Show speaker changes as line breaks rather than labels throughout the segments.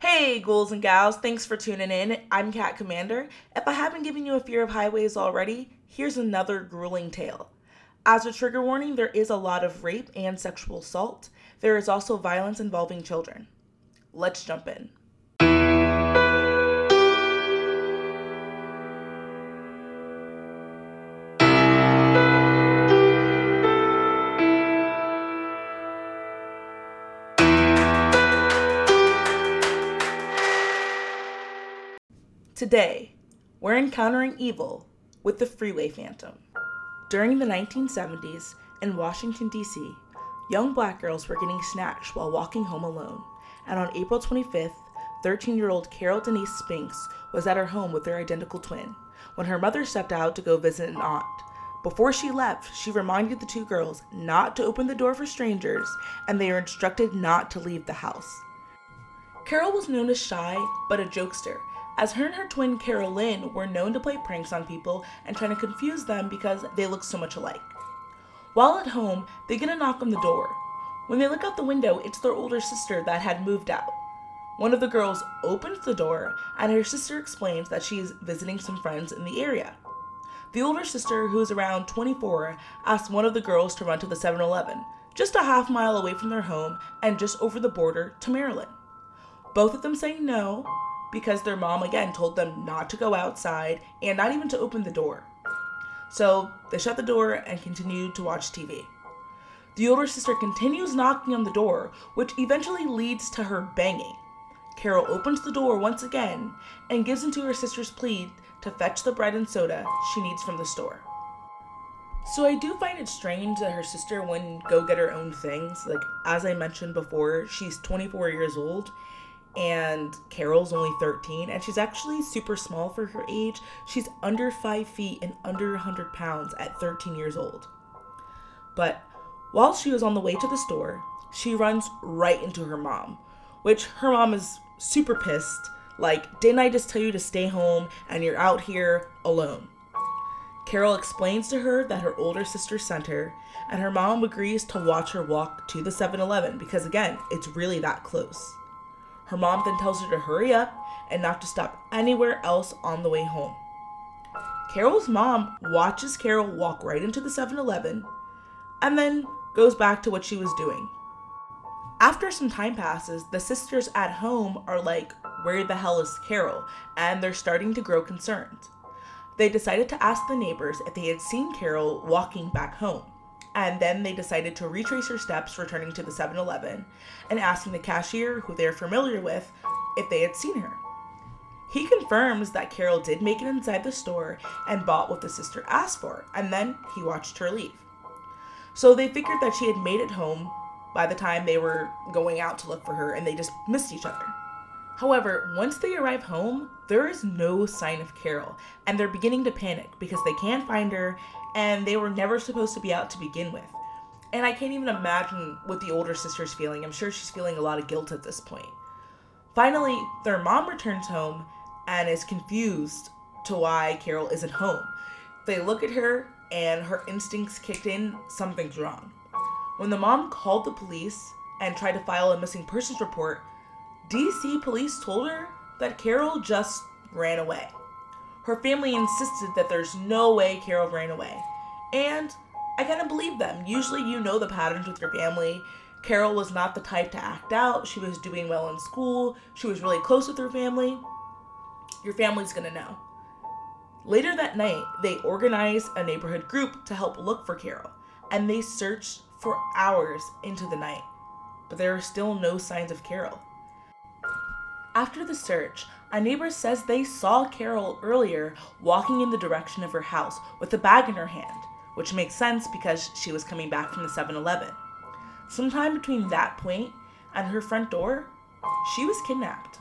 Hey, ghouls and gals, thanks for tuning in. I'm Cat Commander. If I haven't given you a fear of highways already, here's another grueling tale. As a trigger warning, there is a lot of rape and sexual assault. There is also violence involving children. Let's jump in. Today, we're encountering evil with the Freeway Phantom. During the 1970s in Washington, D.C., young black girls were getting snatched while walking home alone. And on April 25th, 13 year old Carol Denise Spinks was at her home with her identical twin when her mother stepped out to go visit an aunt. Before she left, she reminded the two girls not to open the door for strangers and they were instructed not to leave the house. Carol was known as shy, but a jokester, as her and her twin Carolyn were known to play pranks on people and trying to confuse them because they look so much alike. While at home, they get a knock on the door. When they look out the window, it's their older sister that had moved out. One of the girls opens the door, and her sister explains that she is visiting some friends in the area. The older sister, who is around 24, asks one of the girls to run to the 7 Eleven, just a half mile away from their home and just over the border to Maryland. Both of them say no, because their mom again told them not to go outside and not even to open the door. So they shut the door and continued to watch TV. The older sister continues knocking on the door, which eventually leads to her banging. Carol opens the door once again and gives into her sister's plea to fetch the bread and soda she needs from the store. So I do find it strange that her sister wouldn't go get her own things. Like as I mentioned before, she's 24 years old and Carol's only 13, and she's actually super small for her age. She's under 5 feet and under 100 pounds at 13 years old. But while she was on the way to the store, she runs right into her mom, which her mom is super pissed. Like, didn't I just tell you to stay home and you're out here alone? Carol explains to her that her older sister sent her, and her mom agrees to watch her walk to the 7 Eleven because, again, it's really that close. Her mom then tells her to hurry up and not to stop anywhere else on the way home. Carol's mom watches Carol walk right into the 7 Eleven and then goes back to what she was doing. After some time passes, the sisters at home are like, Where the hell is Carol? And they're starting to grow concerned. They decided to ask the neighbors if they had seen Carol walking back home and then they decided to retrace her steps returning to the 7-Eleven and asking the cashier, who they're familiar with, if they had seen her. He confirms that Carol did make it inside the store and bought what the sister asked for, and then he watched her leave. So they figured that she had made it home by the time they were going out to look for her and they just missed each other. However, once they arrive home, there is no sign of Carol, and they're beginning to panic because they can't find her and they were never supposed to be out to begin with. And I can't even imagine what the older sister's feeling. I'm sure she's feeling a lot of guilt at this point. Finally, their mom returns home and is confused to why Carol isn't home. They look at her and her instincts kicked in, something's wrong. When the mom called the police and tried to file a missing persons report, DC police told her that Carol just ran away. Her family insisted that there's no way Carol ran away. And I kind of believe them. Usually, you know the patterns with your family. Carol was not the type to act out. She was doing well in school. She was really close with her family. Your family's gonna know. Later that night, they organized a neighborhood group to help look for Carol, and they searched for hours into the night. But there are still no signs of Carol. After the search, a neighbor says they saw Carol earlier walking in the direction of her house with a bag in her hand, which makes sense because she was coming back from the 7 Eleven. Sometime between that point and her front door, she was kidnapped.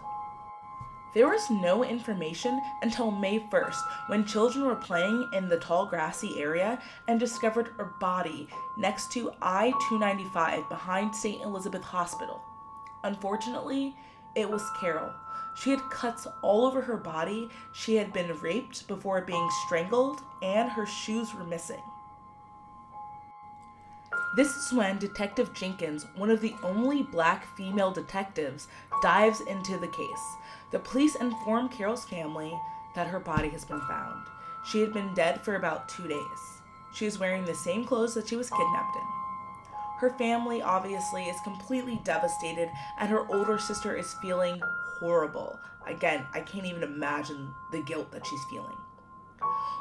There was no information until May 1st when children were playing in the tall grassy area and discovered her body next to I 295 behind St. Elizabeth Hospital. Unfortunately, it was Carol. She had cuts all over her body, she had been raped before being strangled, and her shoes were missing. This is when Detective Jenkins, one of the only black female detectives, dives into the case. The police inform Carol's family that her body has been found. She had been dead for about two days. She is wearing the same clothes that she was kidnapped in. Her family obviously is completely devastated, and her older sister is feeling horrible. Again, I can't even imagine the guilt that she's feeling.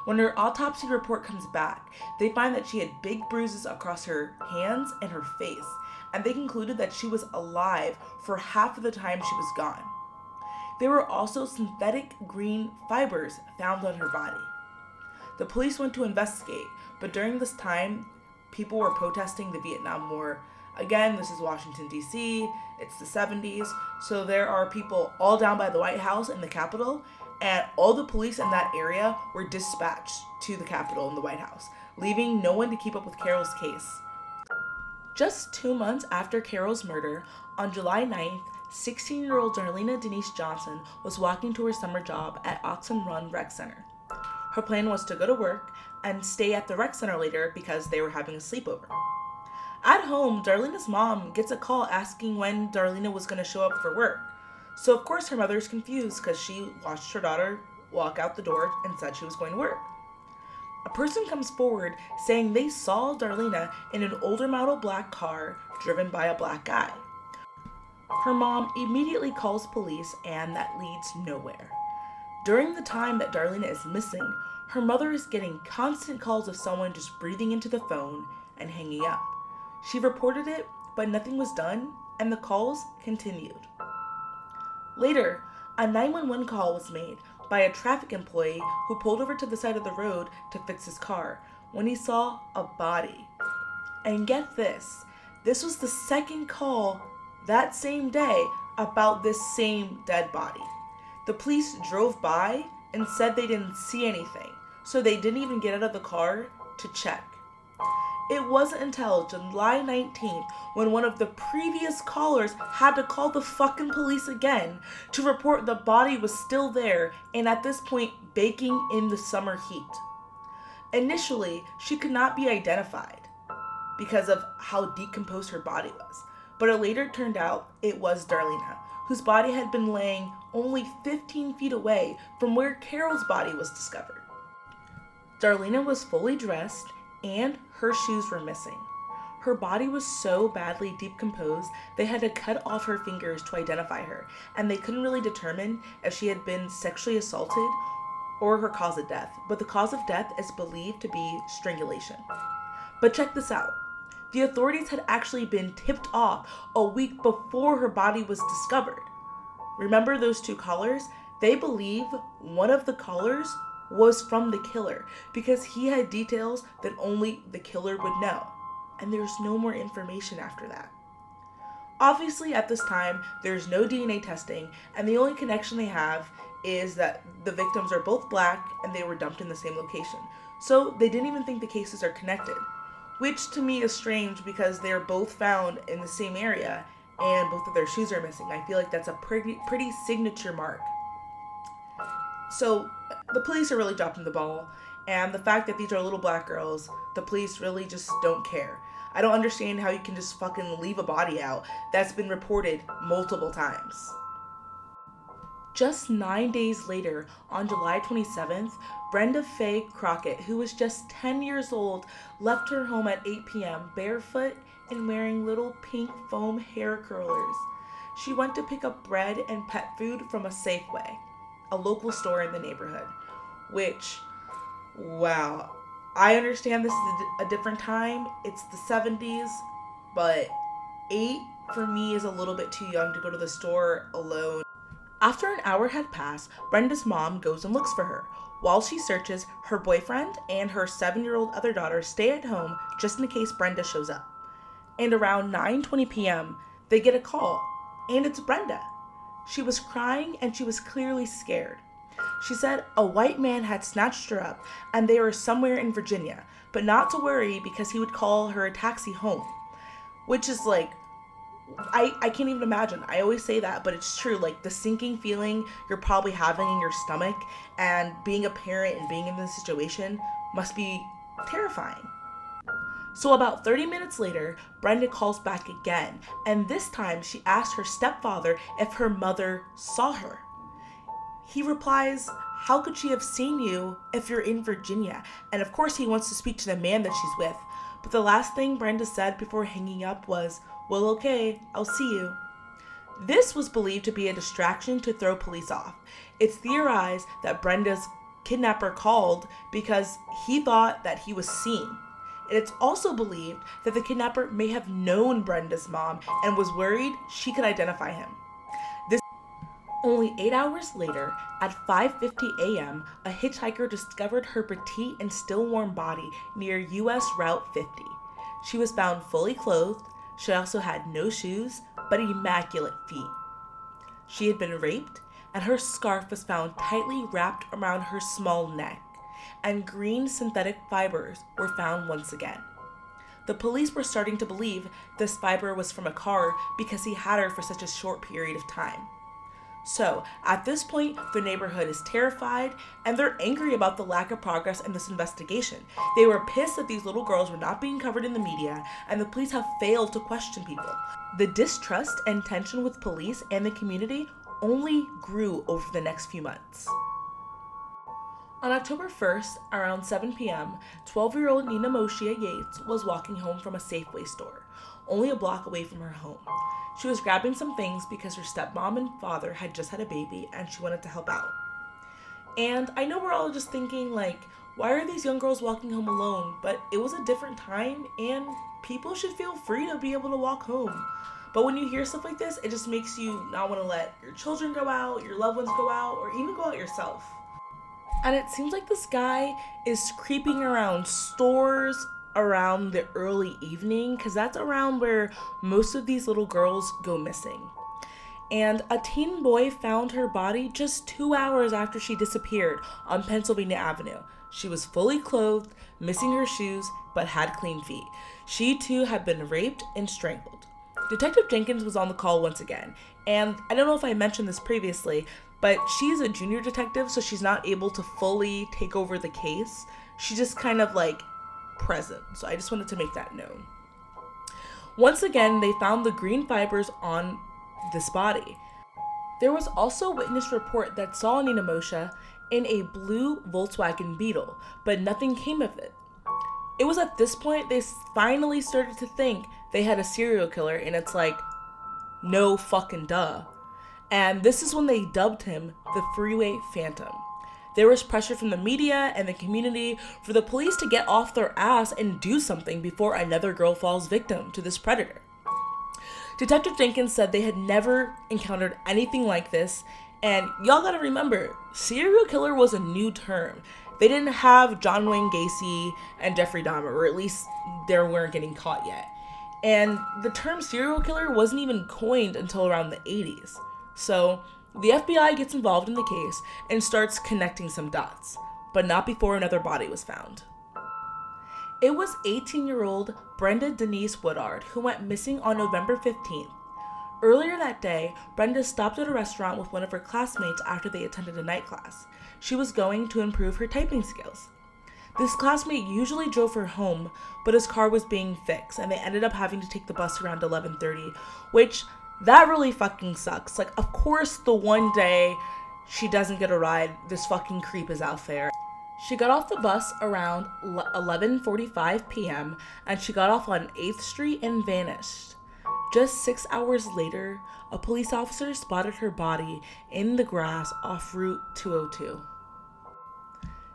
When her autopsy report comes back, they find that she had big bruises across her hands and her face, and they concluded that she was alive for half of the time she was gone. There were also synthetic green fibers found on her body. The police went to investigate, but during this time, people were protesting the Vietnam War. Again, this is Washington, D.C., it's the 70s, so there are people all down by the White House and the Capitol, and all the police in that area were dispatched to the Capitol and the White House, leaving no one to keep up with Carol's case. Just two months after Carol's murder, on July 9th, 16 year old Darlena Denise Johnson was walking to her summer job at Oxon Run Rec Center. Her plan was to go to work and stay at the rec center later because they were having a sleepover. At home, Darlena's mom gets a call asking when Darlena was going to show up for work. So, of course, her mother is confused because she watched her daughter walk out the door and said she was going to work. A person comes forward saying they saw Darlena in an older model black car driven by a black guy. Her mom immediately calls police, and that leads nowhere. During the time that Darlena is missing, her mother is getting constant calls of someone just breathing into the phone and hanging up. She reported it, but nothing was done, and the calls continued. Later, a 911 call was made by a traffic employee who pulled over to the side of the road to fix his car when he saw a body. And get this this was the second call that same day about this same dead body. The police drove by and said they didn't see anything, so they didn't even get out of the car to check. It wasn't until July 19th when one of the previous callers had to call the fucking police again to report the body was still there and at this point baking in the summer heat. Initially, she could not be identified because of how decomposed her body was, but it later turned out it was Darlena, whose body had been laying only 15 feet away from where Carol's body was discovered. Darlena was fully dressed and her shoes were missing. Her body was so badly decomposed, they had to cut off her fingers to identify her, and they couldn't really determine if she had been sexually assaulted or her cause of death. But the cause of death is believed to be strangulation. But check this out the authorities had actually been tipped off a week before her body was discovered. Remember those two callers? They believe one of the callers was from the killer because he had details that only the killer would know. And there's no more information after that. Obviously, at this time, there's no DNA testing, and the only connection they have is that the victims are both black and they were dumped in the same location. So they didn't even think the cases are connected, which to me is strange because they're both found in the same area and both of their shoes are missing. I feel like that's a pretty pretty signature mark. So the police are really dropping the ball. And the fact that these are little black girls, the police really just don't care. I don't understand how you can just fucking leave a body out that's been reported multiple times. Just nine days later, on July 27th, Brenda Faye Crockett, who was just 10 years old, left her home at 8 p.m. barefoot and wearing little pink foam hair curlers. She went to pick up bread and pet food from a Safeway a local store in the neighborhood, which, wow, I understand this is a different time. It's the 70s, but eight for me is a little bit too young to go to the store alone. After an hour had passed, Brenda's mom goes and looks for her. While she searches, her boyfriend and her seven year old other daughter stay at home just in case Brenda shows up. And around 9:20 p.m., they get a call, and it's Brenda. She was crying and she was clearly scared. She said a white man had snatched her up and they were somewhere in Virginia, but not to worry because he would call her a taxi home. Which is like, I, I can't even imagine. I always say that, but it's true. Like the sinking feeling you're probably having in your stomach and being a parent and being in this situation must be terrifying. So, about 30 minutes later, Brenda calls back again, and this time she asks her stepfather if her mother saw her. He replies, How could she have seen you if you're in Virginia? And of course, he wants to speak to the man that she's with. But the last thing Brenda said before hanging up was, Well, okay, I'll see you. This was believed to be a distraction to throw police off. It's theorized that Brenda's kidnapper called because he thought that he was seen. And it's also believed that the kidnapper may have known Brenda's mom and was worried she could identify him. This only 8 hours later, at 5:50 a.m., a hitchhiker discovered her petite and still warm body near US Route 50. She was found fully clothed. She also had no shoes, but immaculate feet. She had been raped, and her scarf was found tightly wrapped around her small neck and green synthetic fibers were found once again. The police were starting to believe this fiber was from a car because he had her for such a short period of time. So, at this point, the neighborhood is terrified and they're angry about the lack of progress in this investigation. They were pissed that these little girls were not being covered in the media and the police have failed to question people. The distrust and tension with police and the community only grew over the next few months. On October 1st, around 7 p.m., 12 year old Nenomoshia Yates was walking home from a Safeway store, only a block away from her home. She was grabbing some things because her stepmom and father had just had a baby and she wanted to help out. And I know we're all just thinking, like, why are these young girls walking home alone? But it was a different time and people should feel free to be able to walk home. But when you hear stuff like this, it just makes you not want to let your children go out, your loved ones go out, or even go out yourself. And it seems like this guy is creeping around stores around the early evening because that's around where most of these little girls go missing. And a teen boy found her body just two hours after she disappeared on Pennsylvania Avenue. She was fully clothed, missing her shoes, but had clean feet. She too had been raped and strangled. Detective Jenkins was on the call once again, and I don't know if I mentioned this previously, but she's a junior detective, so she's not able to fully take over the case. She's just kind of like present. So I just wanted to make that known. Once again, they found the green fibers on this body. There was also a witness report that saw Nenomoshia in a blue Volkswagen Beetle, but nothing came of it. It was at this point they finally started to think they had a serial killer, and it's like, no fucking duh. And this is when they dubbed him the Freeway Phantom. There was pressure from the media and the community for the police to get off their ass and do something before another girl falls victim to this predator. Detective Jenkins said they had never encountered anything like this, and y'all gotta remember, serial killer was a new term. They didn't have John Wayne Gacy and Jeffrey Dahmer, or at least they weren't getting caught yet. And the term serial killer wasn't even coined until around the 80s. So the FBI gets involved in the case and starts connecting some dots, but not before another body was found. It was 18 year old Brenda Denise Woodard who went missing on November 15th. Earlier that day, Brenda stopped at a restaurant with one of her classmates after they attended a night class. She was going to improve her typing skills. This classmate usually drove her home, but his car was being fixed and they ended up having to take the bus around 11:30, which that really fucking sucks. Like, of course, the one day she doesn't get a ride, this fucking creep is out there. She got off the bus around 11:45 p.m. and she got off on 8th Street and vanished. Just 6 hours later, a police officer spotted her body in the grass off Route 202.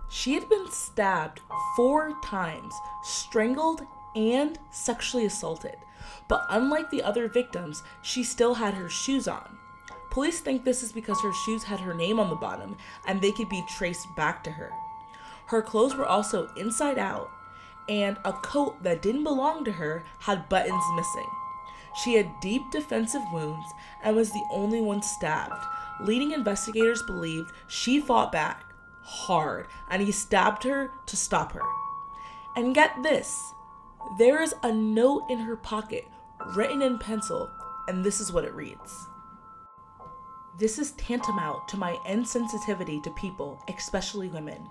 She had been stabbed 4 times, strangled, and sexually assaulted. But unlike the other victims, she still had her shoes on. Police think this is because her shoes had her name on the bottom and they could be traced back to her. Her clothes were also inside out, and a coat that didn't belong to her had buttons missing. She had deep defensive wounds and was the only one stabbed. Leading investigators believed she fought back hard and he stabbed her to stop her. And get this there is a note in her pocket written in pencil, and this is what it reads This is tantamount to my insensitivity to people, especially women.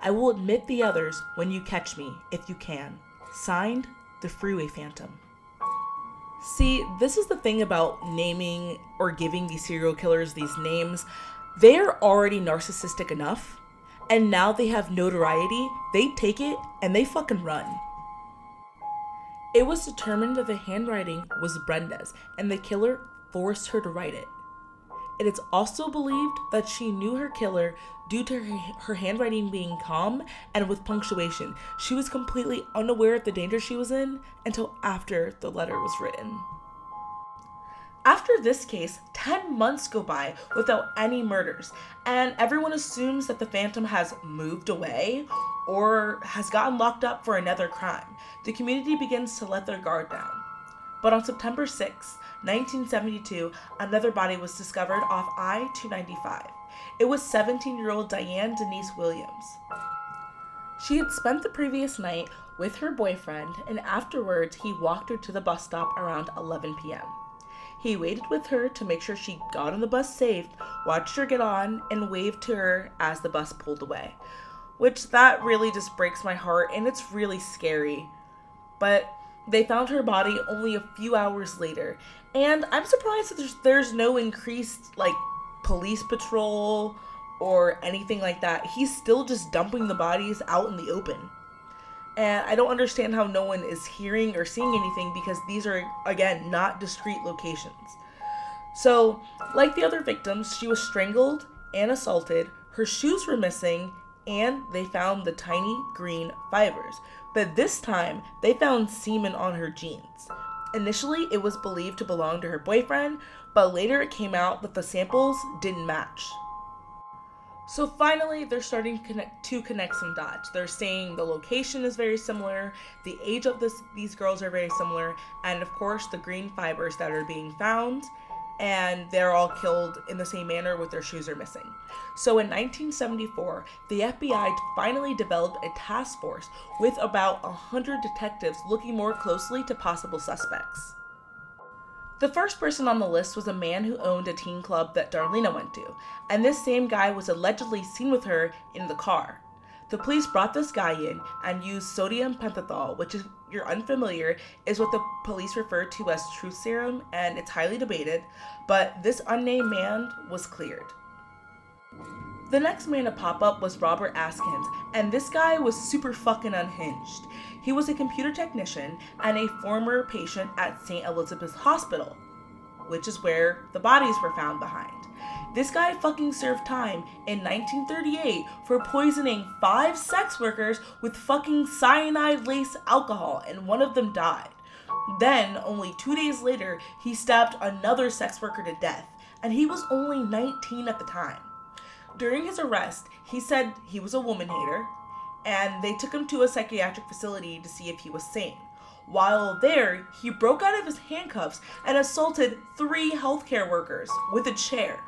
I will admit the others when you catch me, if you can. Signed, the Freeway Phantom. See, this is the thing about naming or giving these serial killers these names. They're already narcissistic enough, and now they have notoriety, they take it and they fucking run. It was determined that the handwriting was Brenda's, and the killer forced her to write it. It is also believed that she knew her killer due to her, handwriting being calm and with punctuation. She was completely unaware of the danger she was in until after the letter was written. After this case, 10 months go by without any murders, and everyone assumes that the Phantom has moved away or has gotten locked up for another crime. The community begins to let their guard down. But on September 6, 1972, another body was discovered off I 295. It was 17 year old Diane Denise Williams. She had spent the previous night with her boyfriend, and afterwards, he walked her to the bus stop around 11 p.m. He waited with her to make sure she got on the bus safe, watched her get on, and waved to her as the bus pulled away. Which that really just breaks my heart and it's really scary. But they found her body only a few hours later, and I'm surprised that there's there's no increased like police patrol or anything like that. He's still just dumping the bodies out in the open. And I don't understand how no one is hearing or seeing anything because these are, again, not discrete locations. So, like the other victims, she was strangled and assaulted, her shoes were missing, and they found the tiny green fibers. But this time, they found semen on her jeans. Initially, it was believed to belong to her boyfriend, but later it came out that the samples didn't match. So finally, they're starting to connect, to connect some dots. They're saying the location is very similar, the age of this, these girls are very similar, and of course, the green fibers that are being found, and they're all killed in the same manner with their shoes are missing. So in 1974, the FBI finally developed a task force with about 100 detectives looking more closely to possible suspects. The first person on the list was a man who owned a teen club that Darlena went to, and this same guy was allegedly seen with her in the car. The police brought this guy in and used sodium pentothal, which, if you're unfamiliar, is what the police refer to as truth serum, and it's highly debated, but this unnamed man was cleared. The next man to pop up was Robert Askins, and this guy was super fucking unhinged. He was a computer technician and a former patient at St. Elizabeth's Hospital, which is where the bodies were found behind. This guy fucking served time in 1938 for poisoning five sex workers with fucking cyanide laced alcohol, and one of them died. Then, only two days later, he stabbed another sex worker to death, and he was only 19 at the time. During his arrest, he said he was a woman hater, and they took him to a psychiatric facility to see if he was sane. While there, he broke out of his handcuffs and assaulted three healthcare workers with a chair.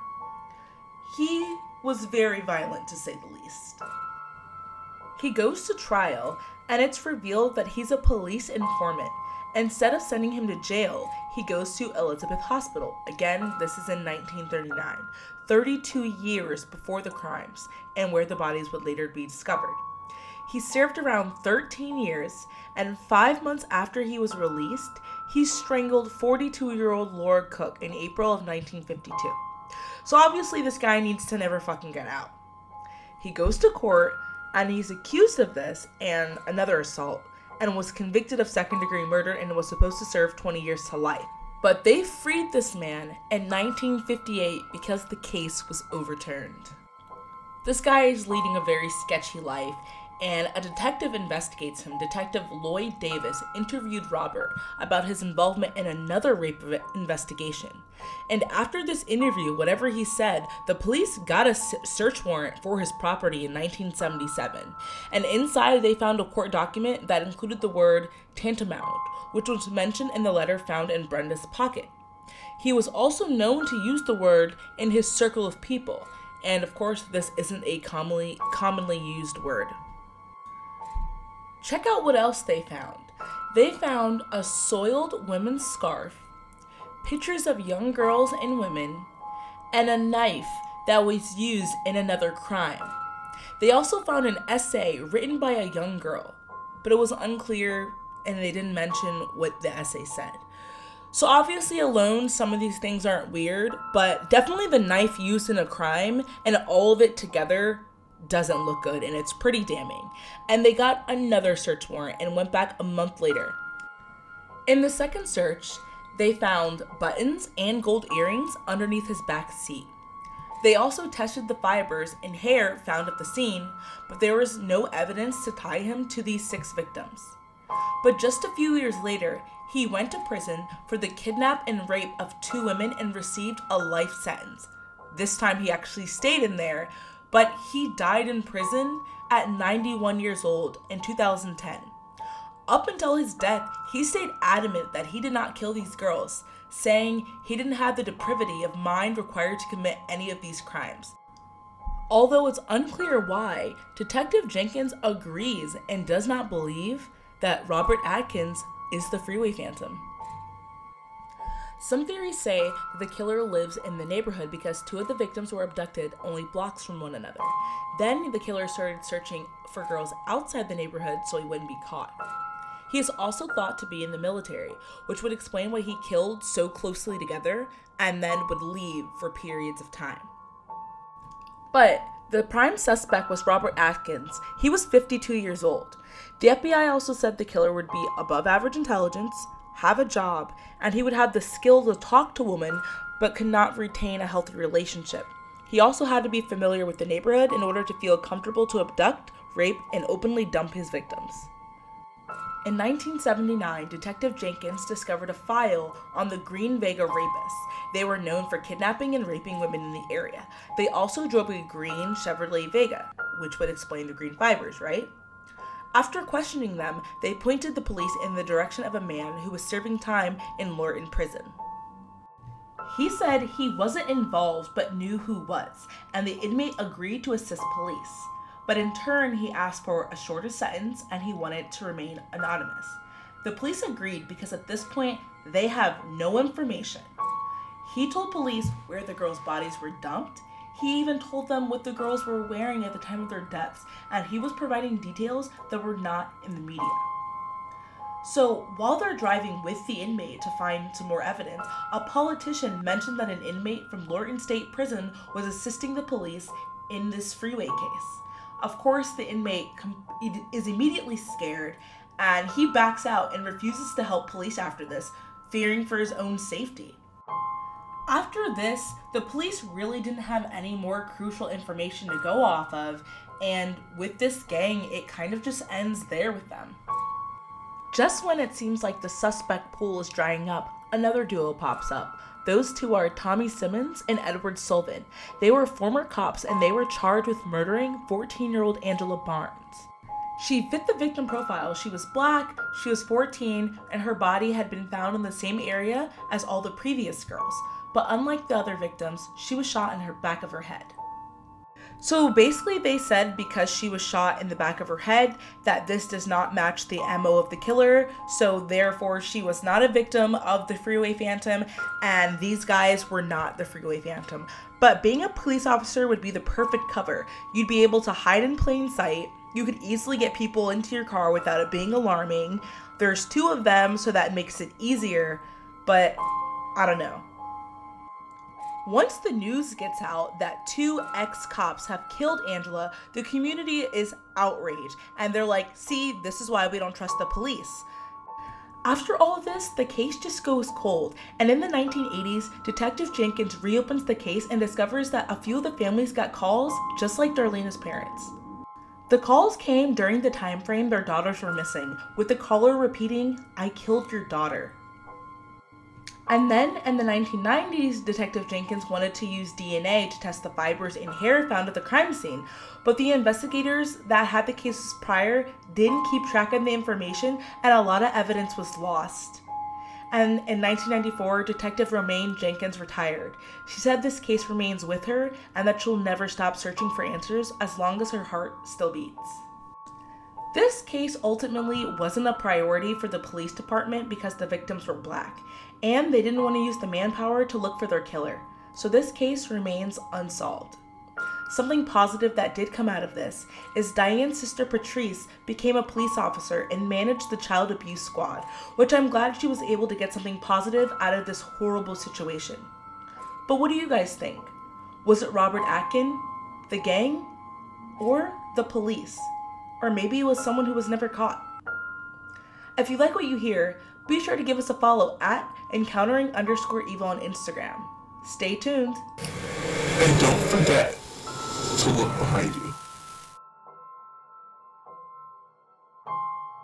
He was very violent, to say the least. He goes to trial, and it's revealed that he's a police informant. Instead of sending him to jail, he goes to Elizabeth Hospital. Again, this is in 1939, 32 years before the crimes, and where the bodies would later be discovered. He served around 13 years, and five months after he was released, he strangled 42 year old Laura Cook in April of 1952. So obviously, this guy needs to never fucking get out. He goes to court, and he's accused of this and another assault, and was convicted of second degree murder and was supposed to serve 20 years to life. But they freed this man in 1958 because the case was overturned. This guy is leading a very sketchy life and a detective investigates him. Detective Lloyd Davis interviewed Robert about his involvement in another rape investigation. And after this interview, whatever he said, the police got a search warrant for his property in 1977. And inside, they found a court document that included the word tantamount, which was mentioned in the letter found in Brenda's pocket. He was also known to use the word in his circle of people. And of course, this isn't a commonly commonly used word. Check out what else they found. They found a soiled women's scarf, pictures of young girls and women, and a knife that was used in another crime. They also found an essay written by a young girl, but it was unclear and they didn't mention what the essay said. So, obviously, alone, some of these things aren't weird, but definitely the knife used in a crime and all of it together doesn't look good and it's pretty damning. And they got another search warrant and went back a month later. In the second search, they found buttons and gold earrings underneath his back seat. They also tested the fibers and hair found at the scene, but there was no evidence to tie him to these six victims. But just a few years later, he went to prison for the kidnap and rape of two women and received a life sentence. This time he actually stayed in there, but he died in prison at 91 years old in 2010. Up until his death, he stayed adamant that he did not kill these girls, saying he didn't have the depravity of mind required to commit any of these crimes. Although it's unclear why, Detective Jenkins agrees and does not believe that Robert Atkins is the freeway phantom. Some theories say that the killer lives in the neighborhood because two of the victims were abducted only blocks from one another. Then the killer started searching for girls outside the neighborhood so he wouldn't be caught. He is also thought to be in the military, which would explain why he killed so closely together and then would leave for periods of time. But the prime suspect was Robert Atkins. He was 52 years old. The FBI also said the killer would be above average intelligence, have a job, and he would have the skill to talk to women but could not retain a healthy relationship. He also had to be familiar with the neighborhood in order to feel comfortable to abduct, rape, and openly dump his victims. In 1979, Detective Jenkins discovered a file on the Green Vega rapists. They were known for kidnapping and raping women in the area. They also drove a green Chevrolet Vega, which would explain the green fibers, right? After questioning them, they pointed the police in the direction of a man who was serving time in Lorton prison. He said he wasn't involved but knew who was, and the inmate agreed to assist police. But in turn, he asked for a shorter sentence and he wanted to remain anonymous. The police agreed because at this point, they have no information. He told police where the girls' bodies were dumped he even told them what the girls were wearing at the time of their deaths, and he was providing details that were not in the media. So, while they're driving with the inmate to find some more evidence, a politician mentioned that an inmate from Lorton State Prison was assisting the police in this freeway case. Of course, the inmate is immediately scared and he backs out and refuses to help police after this, fearing for his own safety. After this, the police really didn't have any more crucial information to go off of, and with this gang, it kind of just ends there with them. Just when it seems like the suspect pool is drying up, another duo pops up. Those two are Tommy Simmons and Edward Sullivan. They were former cops and they were charged with murdering 14 year old Angela Barnes. She fit the victim profile. She was black, she was 14, and her body had been found in the same area as all the previous girls but unlike the other victims, she was shot in her back of her head. So basically, they said because she was shot in the back of her head that this does not match the MO of the killer, so therefore she was not a victim of the Freeway Phantom, and these guys were not the Freeway Phantom. But being a police officer would be the perfect cover. You'd be able to hide in plain sight, you could easily get people into your car without it being alarming. There's two of them, so that makes it easier, but I don't know. Once the news gets out that two ex cops have killed Angela, the community is outraged and they're like, see, this is why we don't trust the police. After all of this, the case just goes cold, and in the 1980s, Detective Jenkins reopens the case and discovers that a few of the families got calls just like Darlena's parents. The calls came during the time frame their daughters were missing, with the caller repeating, I killed your daughter. And then in the 1990s, Detective Jenkins wanted to use DNA to test the fibers in hair found at the crime scene, but the investigators that had the cases prior didn't keep track of the information and a lot of evidence was lost. And in 1994, Detective Romaine Jenkins retired. She said this case remains with her and that she'll never stop searching for answers as long as her heart still beats. This case ultimately wasn't a priority for the police department because the victims were black, and they didn't want to use the manpower to look for their killer, so this case remains unsolved. Something positive that did come out of this is Diane's sister Patrice became a police officer and managed the child abuse squad, which I'm glad she was able to get something positive out of this horrible situation. But what do you guys think? Was it Robert Atkin, the gang, or the police? Or maybe it was someone who was never caught? If you like what you hear, be sure to give us a follow at encountering underscore evil on Instagram. Stay tuned.
And don't forget to look behind you.